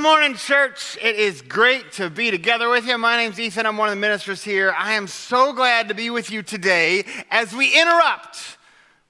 Good morning, church. It is great to be together with you. My name's Ethan. I'm one of the ministers here. I am so glad to be with you today as we interrupt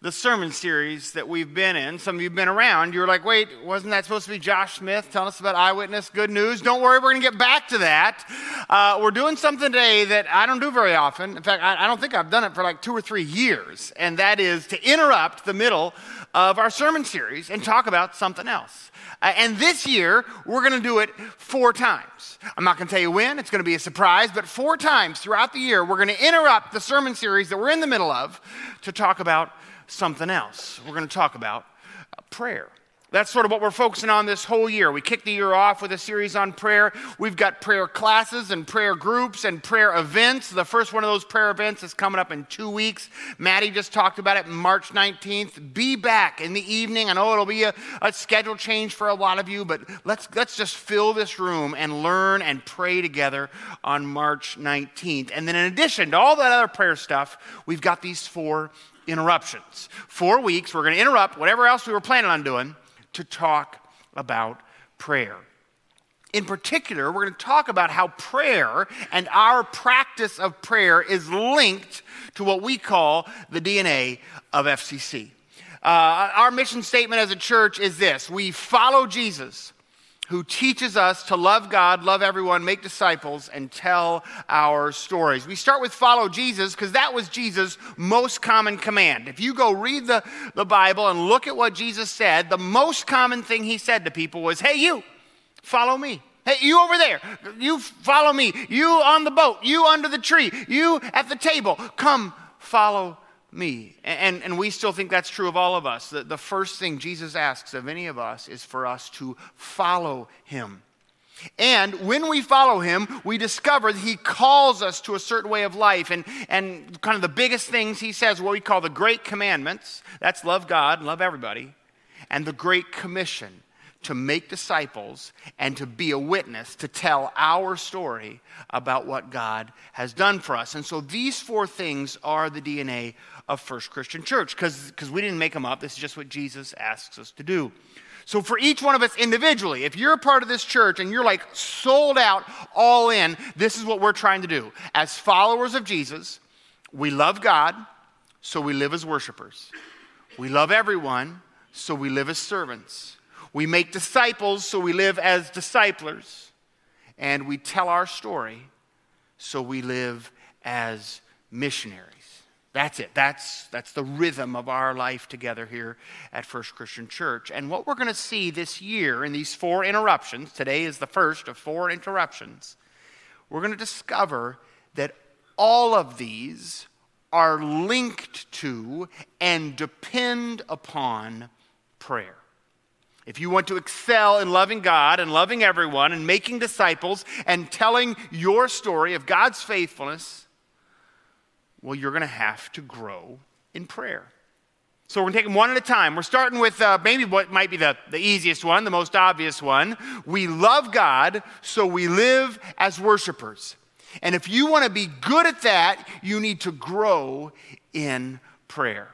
the sermon series that we've been in. Some of you have been around. You're like, wait, wasn't that supposed to be Josh Smith telling us about eyewitness good news? Don't worry, we're going to get back to that. Uh, we're doing something today that I don't do very often. In fact, I, I don't think I've done it for like two or three years, and that is to interrupt the middle of our sermon series and talk about something else. Uh, and this year, we're going to do it four times. I'm not going to tell you when, it's going to be a surprise, but four times throughout the year, we're going to interrupt the sermon series that we're in the middle of to talk about something else. We're going to talk about prayer. That's sort of what we're focusing on this whole year. We kicked the year off with a series on prayer. We've got prayer classes and prayer groups and prayer events. The first one of those prayer events is coming up in two weeks. Maddie just talked about it March 19th. Be back in the evening. I know it'll be a, a schedule change for a lot of you, but let's, let's just fill this room and learn and pray together on March 19th. And then, in addition to all that other prayer stuff, we've got these four interruptions. Four weeks, we're going to interrupt whatever else we were planning on doing to talk about prayer. In particular, we're going to talk about how prayer and our practice of prayer is linked to what we call the DNA of FCC. Uh, our mission statement as a church is this we follow Jesus who teaches us to love God, love everyone, make disciples, and tell our stories. We start with follow Jesus because that was Jesus' most common command. If you go read the, the Bible and look at what Jesus said, the most common thing he said to people was, Hey, you, follow me. Hey, you over there, you follow me. You on the boat, you under the tree, you at the table, come follow me. And, and we still think that's true of all of us. The, the first thing Jesus asks of any of us is for us to follow him. And when we follow him, we discover that he calls us to a certain way of life. And, and kind of the biggest things he says, what we call the great commandments that's love God, and love everybody, and the great commission to make disciples and to be a witness, to tell our story about what God has done for us. And so these four things are the DNA of First Christian Church because we didn't make them up. This is just what Jesus asks us to do. So, for each one of us individually, if you're a part of this church and you're like sold out, all in, this is what we're trying to do. As followers of Jesus, we love God, so we live as worshipers. We love everyone, so we live as servants. We make disciples, so we live as disciplers. And we tell our story, so we live as missionaries. That's it. That's, that's the rhythm of our life together here at First Christian Church. And what we're going to see this year in these four interruptions, today is the first of four interruptions, we're going to discover that all of these are linked to and depend upon prayer. If you want to excel in loving God and loving everyone and making disciples and telling your story of God's faithfulness, well, you're going to have to grow in prayer. So we're going to take them one at a time. We're starting with uh, maybe what might be the, the easiest one, the most obvious one. We love God, so we live as worshipers. And if you want to be good at that, you need to grow in prayer.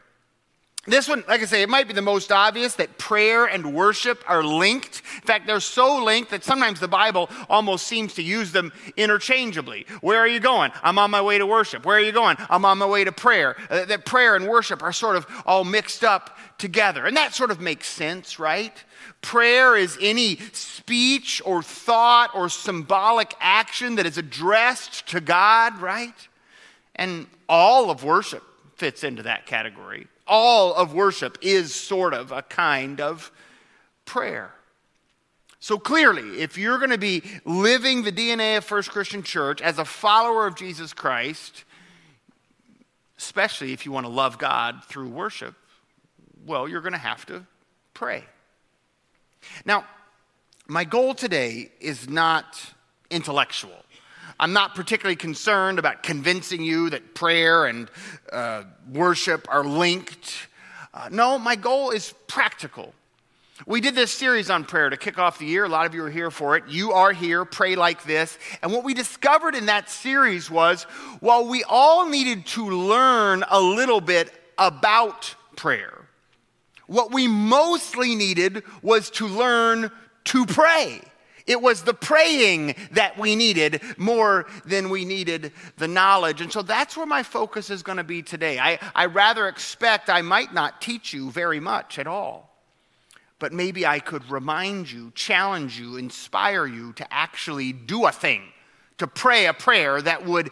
This one, like I say, it might be the most obvious that prayer and worship are linked. In fact, they're so linked that sometimes the Bible almost seems to use them interchangeably. Where are you going? I'm on my way to worship. Where are you going? I'm on my way to prayer. Uh, that prayer and worship are sort of all mixed up together. And that sort of makes sense, right? Prayer is any speech or thought or symbolic action that is addressed to God, right? And all of worship fits into that category all of worship is sort of a kind of prayer. So clearly, if you're going to be living the DNA of First Christian Church as a follower of Jesus Christ, especially if you want to love God through worship, well, you're going to have to pray. Now, my goal today is not intellectual. I'm not particularly concerned about convincing you that prayer and uh, worship are linked. Uh, no, my goal is practical. We did this series on prayer to kick off the year. A lot of you are here for it. You are here, pray like this. And what we discovered in that series was while we all needed to learn a little bit about prayer, what we mostly needed was to learn to pray. It was the praying that we needed more than we needed the knowledge. And so that's where my focus is going to be today. I, I rather expect I might not teach you very much at all, but maybe I could remind you, challenge you, inspire you to actually do a thing, to pray a prayer that would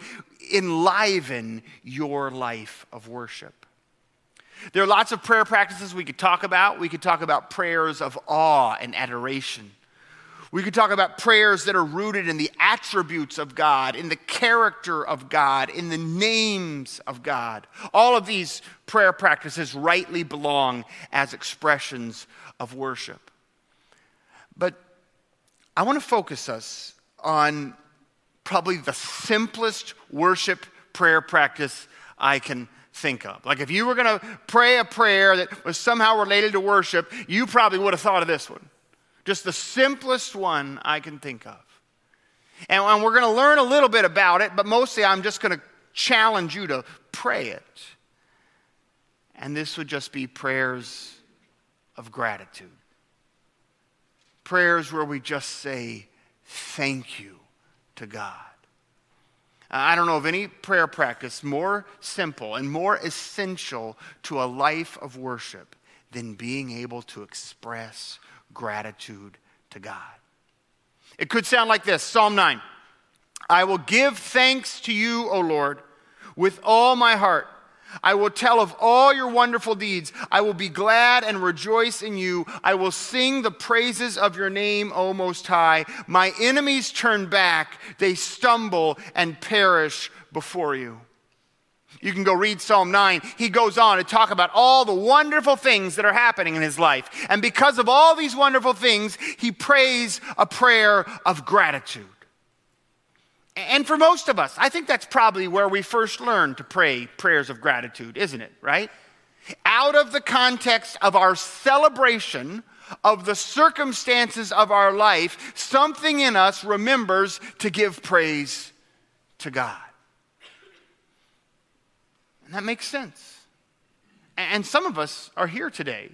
enliven your life of worship. There are lots of prayer practices we could talk about. We could talk about prayers of awe and adoration. We could talk about prayers that are rooted in the attributes of God, in the character of God, in the names of God. All of these prayer practices rightly belong as expressions of worship. But I want to focus us on probably the simplest worship prayer practice I can think of. Like if you were going to pray a prayer that was somehow related to worship, you probably would have thought of this one. Just the simplest one I can think of. And, we're going to learn a little bit about it, but mostly I'm just going to challenge you to pray it. And this would just be prayers of gratitude. Prayers where we just say, Thank you to God. Uh, I don't know of any prayer practice more simple and more essential to a life of worship than being able to express gratitude to God. It could sound like this Psalm 9 I will give thanks to you, O Lord, with all my heart. I will tell of all your wonderful deeds. I will be glad and rejoice in you. I will sing the praises of your name, O Most High. My enemies turn back, they stumble and perish before you. You can go read Psalm 9. He goes on to talk about all the wonderful things that are happening in his life. And because of all these wonderful things, he prays a prayer of gratitude. And for most of us, I think that's probably where we first learn to pray prayers of gratitude, isn't it? Right? Out of the context of our celebration of the circumstances of our life, something in us remembers to give praise to God. That makes sense. And some of us are here today,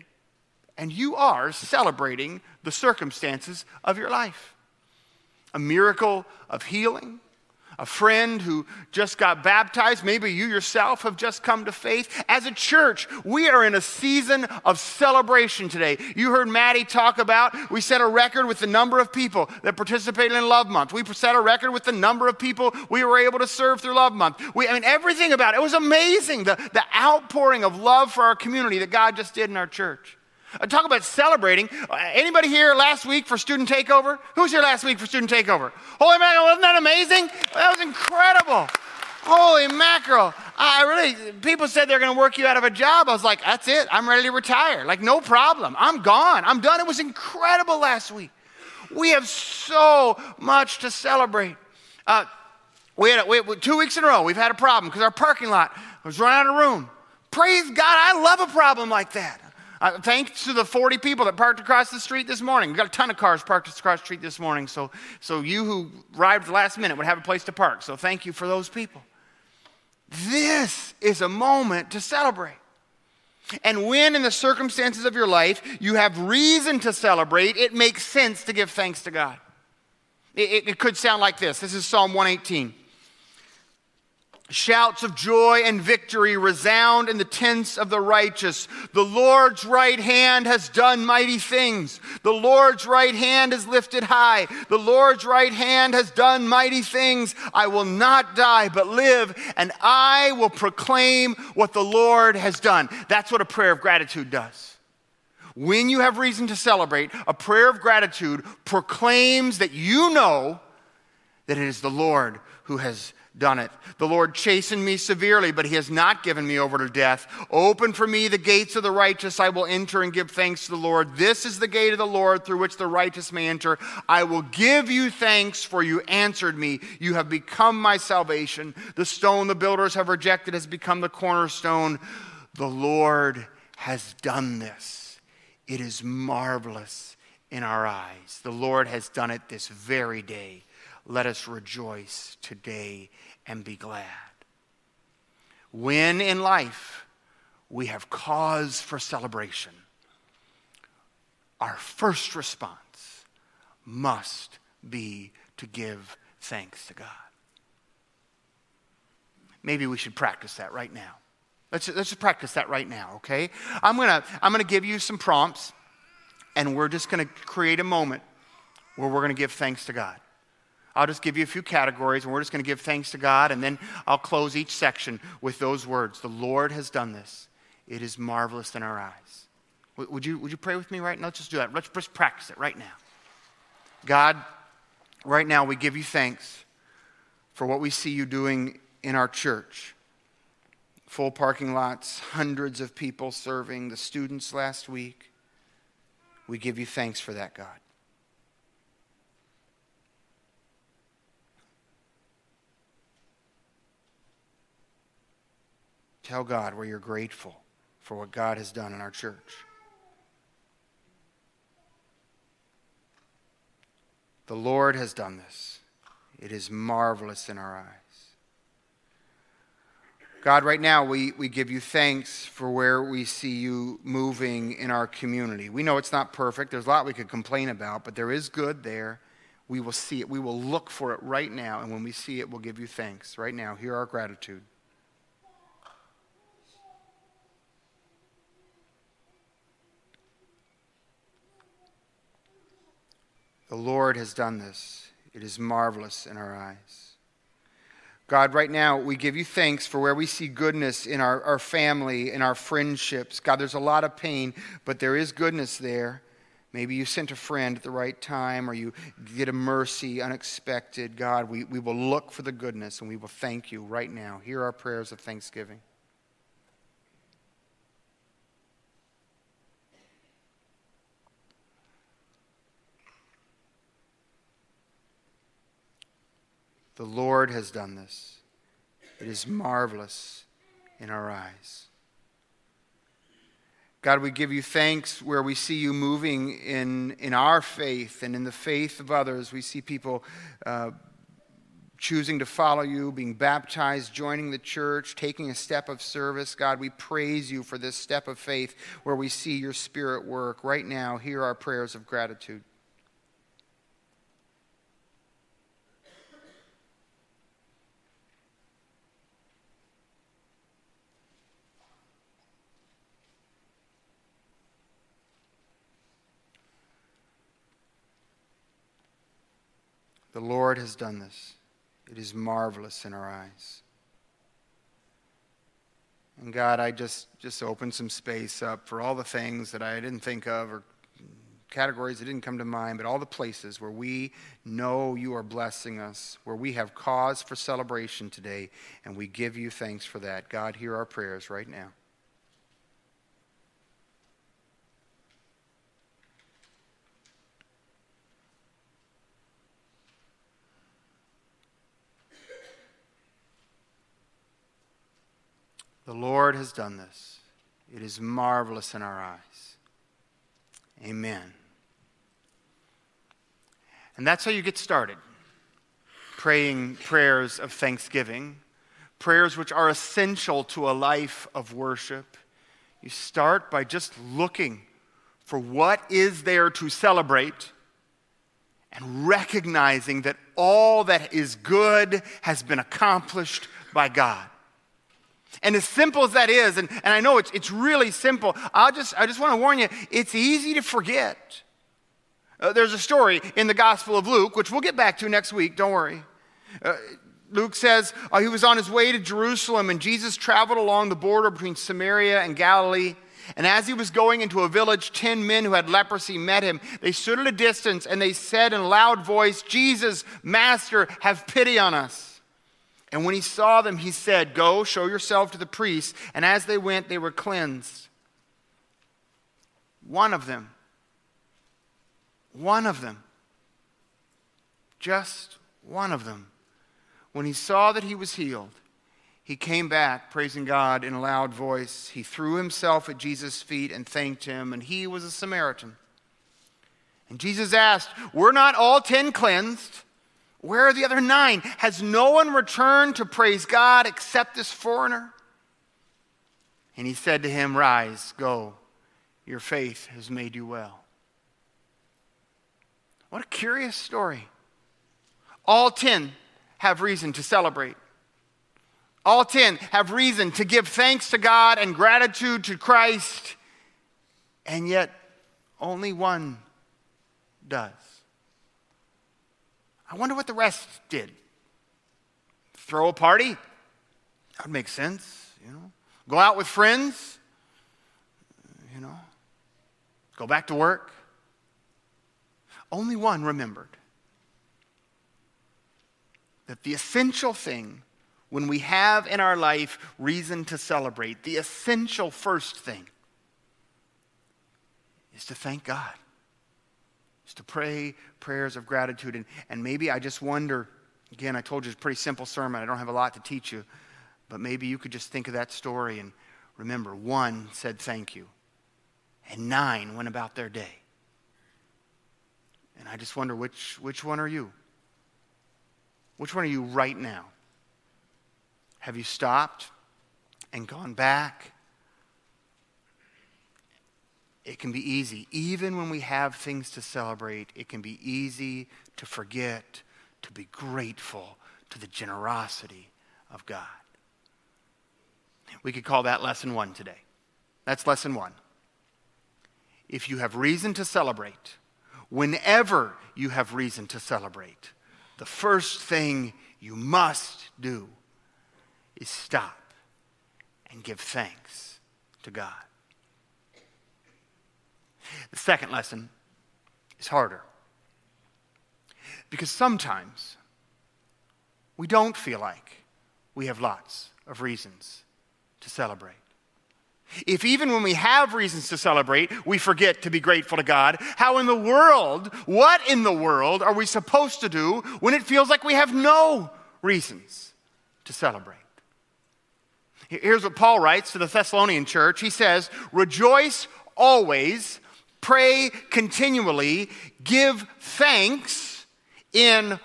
and you are celebrating the circumstances of your life a miracle of healing a friend who just got baptized. Maybe you yourself have just come to faith. As a church, we are in a season of celebration today. You heard Maddie talk about we set a record with the number of people that participated in Love Month. We set a record with the number of people we were able to serve through Love Month. We, I mean, everything about it. It was amazing, the, the outpouring of love for our community that God just did in our church. Uh, talk about celebrating. Uh, anybody here last week for student takeover? Who was here last week for student takeover? Holy mackerel, wasn't that amazing? That was incredible. Holy mackerel. I really, people said they're going to work you out of a job. I was like, that's it. I'm ready to retire. Like, no problem. I'm gone. I'm done. It was incredible last week. We have so much to celebrate. Uh, we had a, we, two weeks in a row, we've had a problem because our parking lot was running out of room. Praise God, I love a problem like that. Uh, thanks to the 40 people that parked across the street this morning. We got a ton of cars parked across the street this morning. So, so you who arrived the last minute would have a place to park. So thank you for those people. This is a moment to celebrate. And when, in the circumstances of your life, you have reason to celebrate, it makes sense to give thanks to God. It, it, it could sound like this. This is Psalm 118. Shouts of joy and victory resound in the tents of the righteous. The Lord's right hand has done mighty things. The Lord's right hand is lifted high. The Lord's right hand has done mighty things. I will not die, but live, and I will proclaim what the Lord has done. That's what a prayer of gratitude does. When you have reason to celebrate, a prayer of gratitude proclaims that you know that it is the Lord who has done it. The Lord chastened me severely, but he has not given me over to death. Open for me the gates of the righteous. I will enter and give thanks to the Lord. This is the gate of the Lord through which the righteous may enter. I will give you thanks, for you answered me. You have become my salvation. The stone the builders have rejected has become the cornerstone. The Lord has done this. It is marvelous in our eyes. The Lord has done it this very day. Let us rejoice today and be glad. When in life we have cause for celebration, our first response must be to give thanks to God. Maybe we should practice that right now. Let's, let's just practice that right now, okay? I'm gonna, I'm gonna give you some prompts, and we're just gonna create a moment where we're gonna give thanks to God. I'll just give you a few categories, and we're just gonna give thanks to God, and then I'll close each section with those words The Lord has done this. It is marvelous in our eyes. Would you, would you pray with me right now? Let's just do that. Let's just practice it right now. God, right now we give you thanks for what we see you doing in our church. Full parking lots, hundreds of people serving, the students last week. We give you thanks for that, God. Tell God where you're grateful for what God has done in our church. The Lord has done this. It is marvelous in our eyes. God, right now we, we give you thanks for where we see you moving in our community. We know it's not perfect. There's a lot we could complain about, but there is good there. We will see it. We will look for it right now. And when we see it, we'll give you thanks. Right now, hear our gratitude. The Lord has done this. It is marvelous in our eyes. God, right now, we give you thanks for where we see goodness in our, our family, in our friendships. God, there's a lot of pain, but there is goodness there. Maybe you sent a friend at the right time or you get a mercy unexpected. God, we, we will look for the goodness and we will thank you right now. Hear our prayers of thanksgiving. The Lord has done this. It is marvelous in our eyes. God, we give you thanks where we see you moving in, in our faith and in the faith of others. We see people uh, choosing to follow you, being baptized, joining the church, taking a step of service. God, we praise you for this step of faith where we see your spirit work. Right now, hear our prayers of gratitude. The Lord has done this. It is marvelous in our eyes. And God, I just, just opened some space up for all the things that I didn't think of or categories that didn't come to mind, but all the places where we know you are blessing us, where we have cause for celebration today, and we give you thanks for that. God, hear our prayers right now. The Lord has done this. It is marvelous in our eyes. Amen. And that's how you get started praying prayers of thanksgiving, prayers which are essential to a life of worship. You start by just looking for what is there to celebrate and recognizing that all that is good has been accomplished by God. And as simple as that is, and, and I know it's, it's really simple, I'll just, I just want to warn you, it's easy to forget. Uh, there's a story in the Gospel of Luke, which we'll get back to next week, don't worry. Uh, Luke says uh, he was on his way to Jerusalem, and Jesus traveled along the border between Samaria and Galilee. And as he was going into a village, ten men who had leprosy met him. They stood at a distance and they said in a loud voice, Jesus, Master, have pity on us. And when he saw them, he said, Go, show yourself to the priests. And as they went, they were cleansed. One of them, one of them, just one of them, when he saw that he was healed, he came back praising God in a loud voice. He threw himself at Jesus' feet and thanked him, and he was a Samaritan. And Jesus asked, Were not all ten cleansed? Where are the other nine? Has no one returned to praise God except this foreigner? And he said to him, Rise, go. Your faith has made you well. What a curious story. All 10 have reason to celebrate. All 10 have reason to give thanks to God and gratitude to Christ, and yet only one does. I wonder what the rest did. Throw a party? That would make sense, you know. Go out with friends? You know. Go back to work? Only one remembered that the essential thing when we have in our life reason to celebrate, the essential first thing is to thank God, is to pray prayers of gratitude. And, and maybe I just wonder again, I told you it's a pretty simple sermon. I don't have a lot to teach you, but maybe you could just think of that story and remember one said thank you, and nine went about their day. And I just wonder which, which one are you? Which one are you right now? Have you stopped and gone back? It can be easy. Even when we have things to celebrate, it can be easy to forget to be grateful to the generosity of God. We could call that lesson one today. That's lesson one. If you have reason to celebrate, whenever you have reason to celebrate, the first thing you must do is stop and give thanks to God. The second lesson is harder. Because sometimes we don't feel like we have lots of reasons to celebrate. If even when we have reasons to celebrate, we forget to be grateful to God, how in the world, what in the world are we supposed to do when it feels like we have no reasons to celebrate? Here's what Paul writes to the Thessalonian church. He says, Rejoice always, pray continually, give thanks in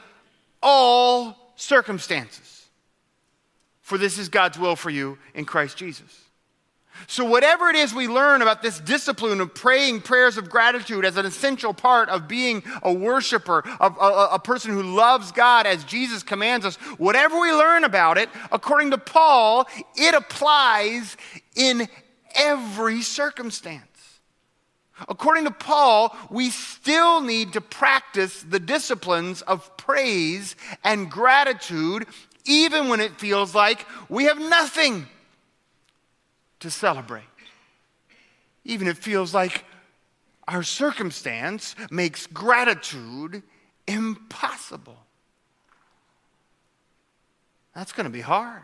all circumstances. For this is God's will for you in Christ Jesus. So, whatever it is we learn about this discipline of praying prayers of gratitude as an essential part of being a worshiper, a, a, a, person who loves God as Jesus commands us, whatever we learn about it, according to Paul, it applies in every circumstance. According to Paul, we still need to practice the disciplines of praise and gratitude, even when it feels like we have nothing to celebrate. Even if it feels like our circumstance makes gratitude impossible. That's going to be hard.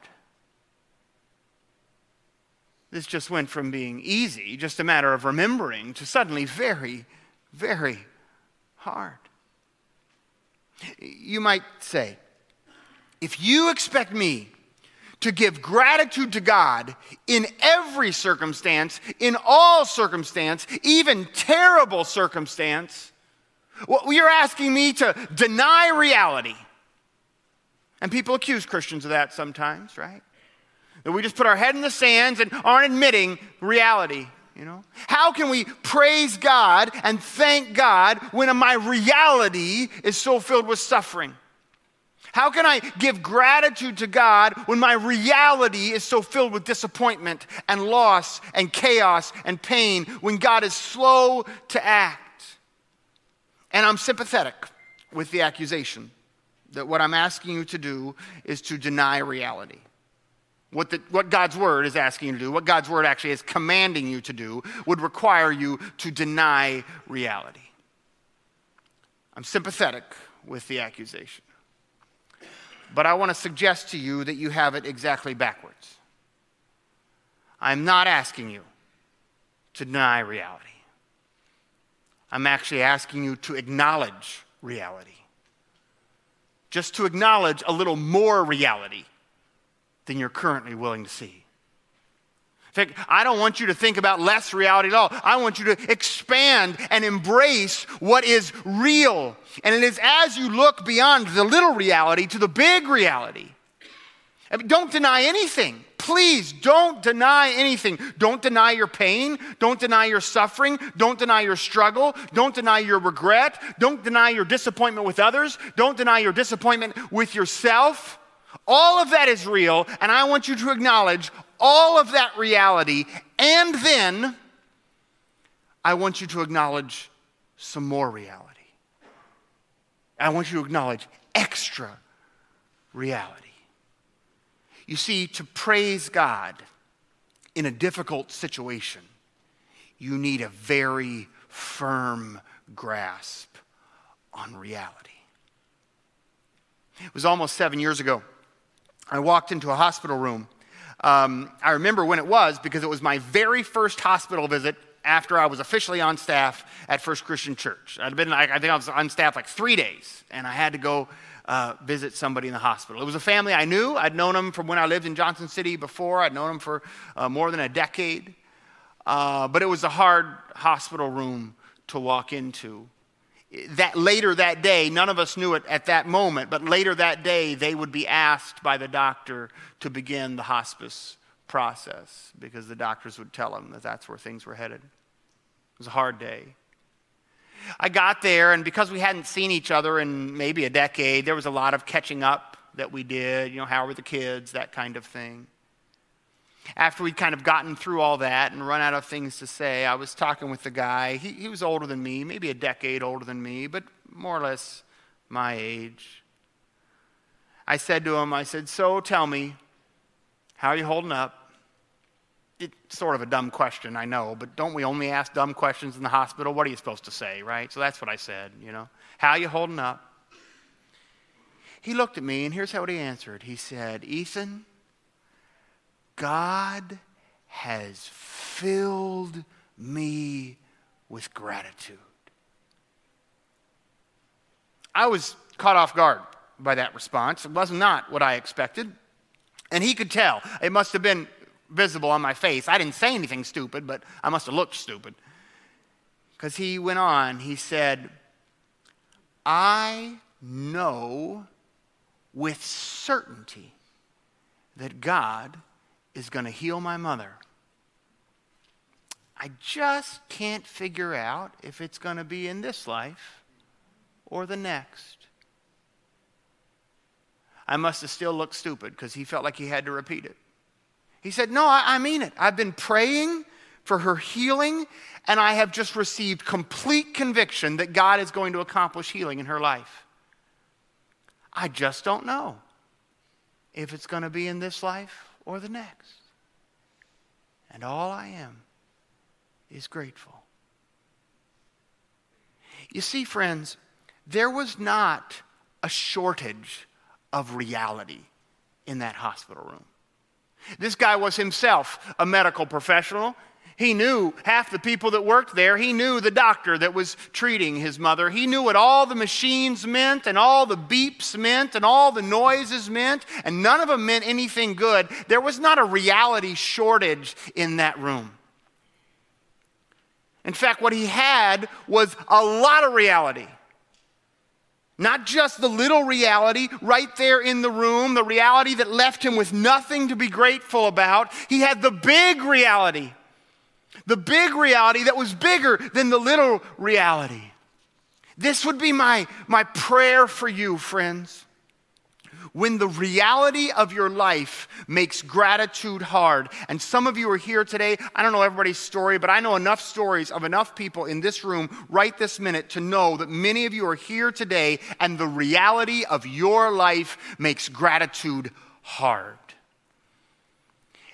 This just went from being easy, just a matter of remembering, to suddenly very, very hard. You might say, if you expect me to give gratitude to God in every circumstance, in all circumstance, even terrible circumstance, well, you're asking me to deny reality. And people accuse Christians of that sometimes, right? That we just put our head in the sands and aren't admitting reality. You know? How can we praise God and thank God when my reality is so filled with suffering? How can I give gratitude to God when my reality is so filled with disappointment and loss and chaos and pain, when God is slow to act? And I'm sympathetic with the accusation that what I'm asking you to do is to deny reality. What, the, what God's word is asking you to do, what God's word actually is commanding you to do, would require you to deny reality. I'm sympathetic with the accusation. But I want to suggest to you that you have it exactly backwards. I'm not asking you to deny reality. I'm actually asking you to acknowledge reality. Just to acknowledge a little more reality than you're currently willing to see. In fact, I don't want you to think about less reality at all. I want you to expand and embrace what is real. And it is as you look beyond the little reality to the big reality. I mean, don't deny anything. please don't deny anything. Don't deny your pain. Don't deny your suffering. Don't deny your struggle. Don't deny your regret. Don't deny your disappointment with others. Don't deny your disappointment with yourself. All of that is real, and I want you to acknowledge all of that reality. And then I want you to acknowledge some more reality. I want you to acknowledge extra reality. You see, to praise God in a difficult situation, you need a very firm grasp on reality. It was almost seven years ago. I walked into a hospital room. Um, I remember when it was because it was my very first hospital visit after I was officially on staff at First Christian Church. I'd been, I think I was on staff like three days, and I had to go uh, visit somebody in the hospital. It was a family I knew. I'd known them from when I lived in Johnson City before. I'd known them for uh, more than a decade. Uh, but it was a hard hospital room to walk into. That later that day, none of us knew it at that moment, but later that day, they would be asked by the doctor to begin the hospice process because the doctors would tell them that that's where things were headed. It was a hard day. I got there, and because we hadn't seen each other in maybe a decade, there was a lot of catching up that we did. You know, how were the kids, that kind of thing. After we'd kind of gotten through all that and run out of things to say, I was talking with the guy. He, he was older than me, maybe a decade older than me, but more or less my age. I said to him, I said, So tell me, how are you holding up? it's sort of a dumb question, I know, but don't we only ask dumb questions in the hospital? What are you supposed to say, right? So that's what I said, you know. How are you holding up? He looked at me, and here's how he answered. He said, Ethan, God has filled me with gratitude. I was caught off guard by that response. It was not what I expected. And he could tell. It must have been visible on my face. I didn't say anything stupid, but I must have looked stupid. Because he went on, he said, I know with certainty that God is going to heal my mother. I just can't figure out if it's going to be in this life or the next. I must have still looked stupid because he felt like he had to repeat it. He said, No, I, I mean it. I've been praying for her healing, and I have just received complete conviction that God is going to accomplish healing in her life. I just don't know if it's going to be in this life or the next. And all I am is grateful. You see, friends, there was not a shortage of reality in that hospital room. This guy was himself a medical professional. He knew half the people that worked there. He knew the doctor that was treating his mother. He knew what all the machines meant and all the beeps meant and all the noises meant, and none of them meant anything good. There was not a reality shortage in that room. In fact, what he had was a lot of reality. Not just the little reality right there in the room, the reality that left him with nothing to be grateful about. He had the big reality, the big reality that was bigger than the little reality. This would be my, my prayer for you, friends when the reality of your life makes gratitude hard. And some of you are here today. I don't know everybody's story, but I know enough stories of enough people in this room right this minute to know that many of you are here today and the reality of your life makes gratitude hard.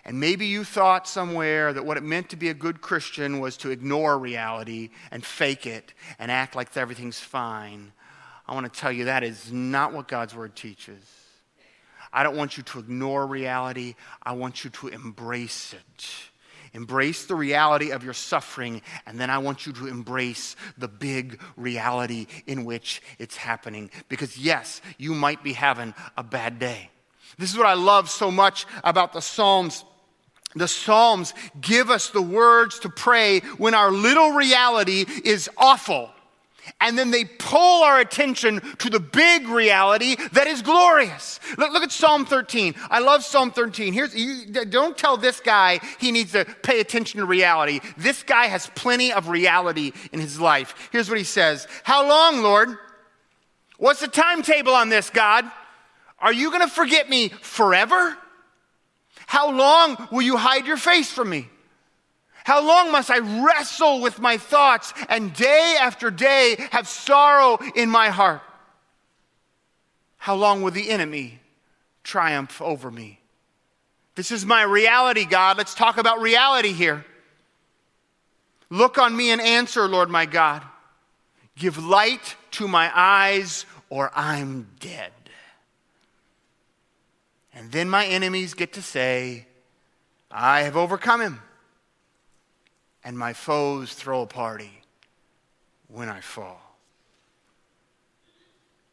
And maybe you thought somewhere that what it meant to be a good Christian was to ignore reality and fake it and act like everything's fine. I want to tell you that is not what God's word teaches. I don't want you to ignore reality. I want you to embrace it. Embrace the reality of your suffering, and then I want you to embrace the big reality in which it's happening. Because, yes, you might be having a bad day. This is what I love so much about the Psalms. The Psalms give us the words to pray when our little reality is awful And then they pull our attention to the big reality that is glorious. Look, look at Psalm 13. I love Psalm 13. Here's, you, don't tell this guy he needs to pay attention to reality. This guy has plenty of reality in his life. Here's what he says How long, Lord? What's the timetable on this, God? Are you going to forget me forever? How long will you hide your face from me? How long must I wrestle with my thoughts and day after day have sorrow in my heart? How long will the enemy triumph over me? This is my reality, God. Let's talk about reality here. Look on me and answer, Lord my God. Give light to my eyes, or I'm dead. And then my enemies get to say, I have overcome him and my foes throw a party when I fall.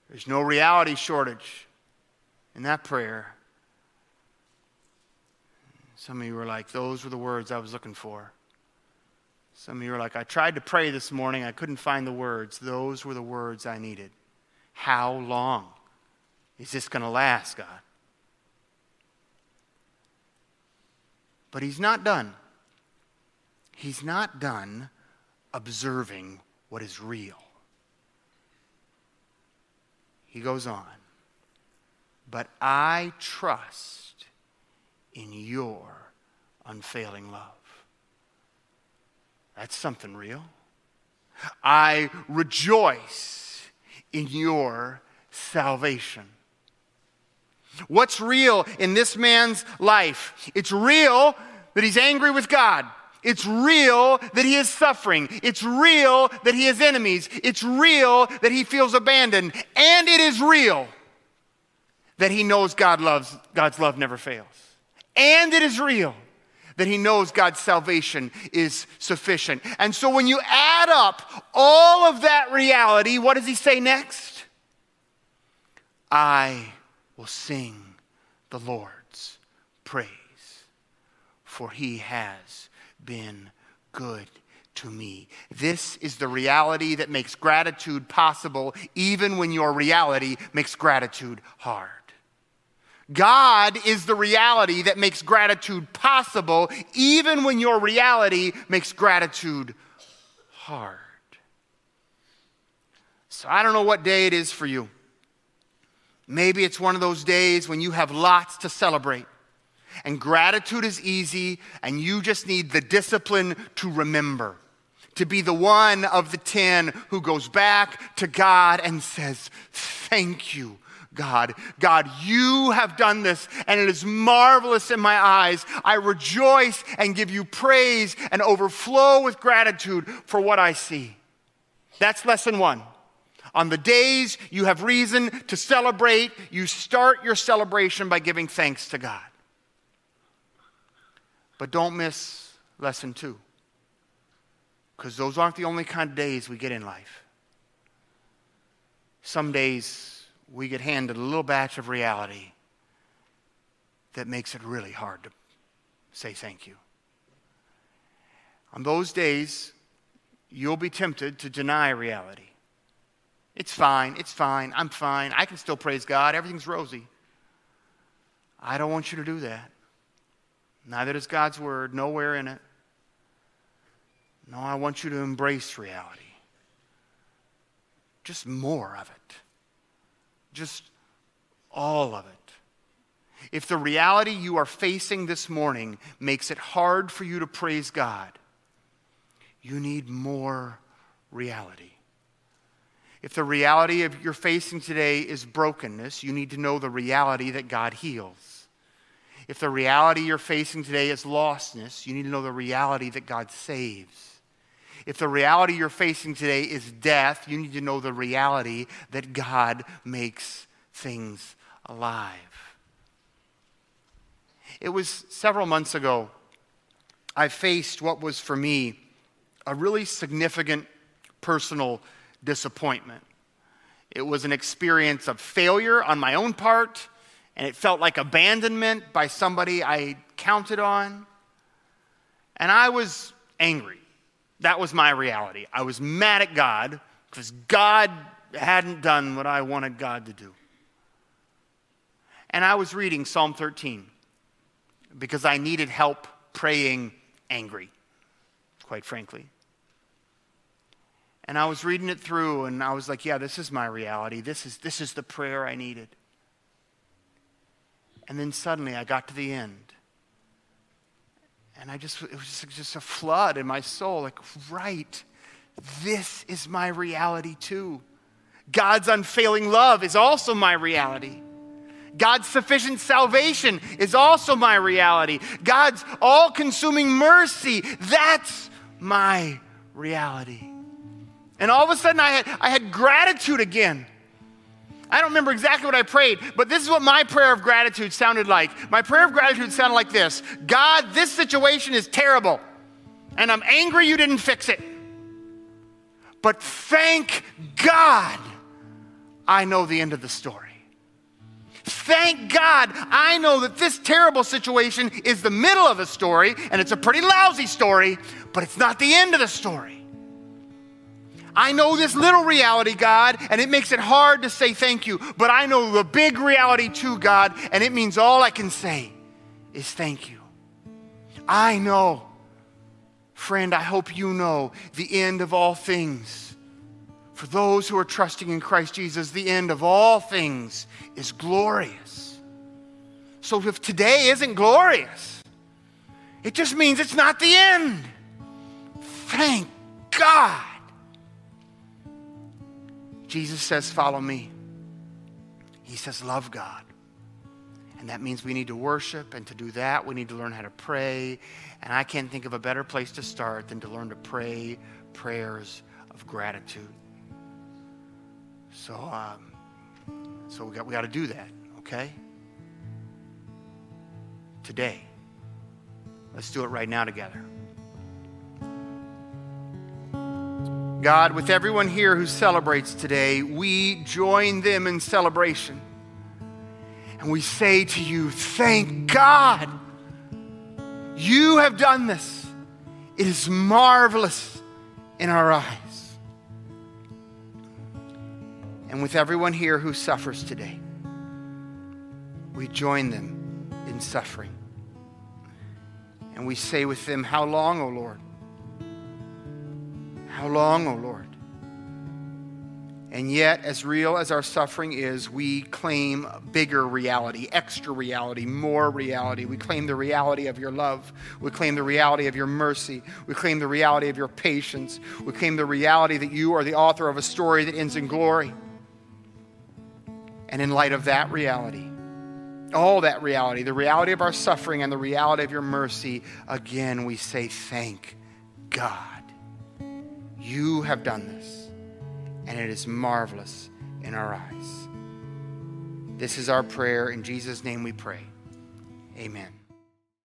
There's no reality shortage in that prayer. Some of you were like, those were the words I was looking for. Some of you were like, I tried to pray this morning, I couldn't find the words. Those were the words I needed. How long is this going to last, God? But He's not done he's not done observing what is real. He goes on, but I trust in your unfailing love. That's something real. I rejoice in your salvation. What's real in this man's life? It's real that he's angry with God. It's real that he is suffering. It's real that he has enemies. It's real that he feels abandoned. And it is real that he knows God loves, God's love never fails. And it is real that he knows God's salvation is sufficient. And so when you add up all of that reality, what does he say next? I will sing the Lord's praise, for he has been good to me. This is the reality that makes gratitude possible, even when your reality makes gratitude hard. God is the reality that makes gratitude possible, even when your reality makes gratitude hard. So I don't know what day it is for you. Maybe it's one of those days when you have lots to celebrate. And gratitude is easy, and you just need the discipline to remember. To be the one of the 10 who goes back to God and says, Thank you, God. God, you have done this, and it is marvelous in my eyes. I rejoice and give you praise and overflow with gratitude for what I see. That's lesson one. On the days you have reason to celebrate, you start your celebration by giving thanks to God. But don't miss lesson two, because those aren't the only kind of days we get in life. Some days we get handed a little batch of reality that makes it really hard to say thank you. On those days, you'll be tempted to deny reality. It's fine, it's fine, I'm fine, I can still praise God, everything's rosy. I don't want you to do that. Neither does God's word, nowhere in it. No, I want you to embrace reality. Just more of it. Just all of it. If the reality you are facing this morning makes it hard for you to praise God, you need more reality. If the reality of you're facing today is brokenness, you need to know the reality that God heals. If the reality you're facing today is lostness, you need to know the reality that God saves. If the reality you're facing today is death, you need to know the reality that God makes things alive. It was several months ago, I faced what was for me a really significant personal disappointment. It was an experience of failure on my own part and it felt like abandonment by somebody I counted on. And I was angry. That was my reality. I was mad at God because God hadn't done what I wanted God to do. And I was reading Psalm 13 because I needed help praying angry, quite frankly. And I was reading it through and I was like, yeah, this is my reality. This is, this is the prayer I needed. And then suddenly I got to the end. And I just, it was just a flood in my soul like, right, this is my reality too. God's unfailing love is also my reality. God's sufficient salvation is also my reality. God's all consuming mercy, that's my reality. And all of a sudden, I had, I had gratitude again. I don't remember exactly what I prayed, but this is what my prayer of gratitude sounded like. My prayer of gratitude sounded like this God, this situation is terrible, and I'm angry you didn't fix it. But thank God I know the end of the story. Thank God I know that this terrible situation is the middle of the story, and it's a pretty lousy story, but it's not the end of the story. I know this little reality, God, and it makes it hard to say thank you, but I know the big reality too, God, and it means all I can say is thank you. I know, friend, I hope you know the end of all things. For those who are trusting in Christ Jesus, the end of all things is glorious. So if today isn't glorious, it just means it's not the end. Thank God. Jesus says, Follow me. He says, Love God. And that means we need to worship, and to do that, we need to learn how to pray. And I can't think of a better place to start than to learn to pray prayers of gratitude. So, um, so we got, we got to do that, okay? Today. Let's do it right now together. God, with everyone here who celebrates today, we join them in celebration. And we say to you, Thank God you have done this. It is marvelous in our eyes. And with everyone here who suffers today, we join them in suffering. And we say with them, How long, O Lord? How long, O oh Lord? And yet, as real as our suffering is, we claim bigger reality, extra reality, more reality. We claim the reality of your love. We claim the reality of your mercy. We claim the reality of your patience. We claim the reality that you are the author of a story that ends in glory. And in light of that reality, all that reality, the reality of our suffering and the reality of your mercy, again we say, Thank God. You have done this, and it is marvelous in our eyes. This is our prayer. In Jesus' name we pray. Amen.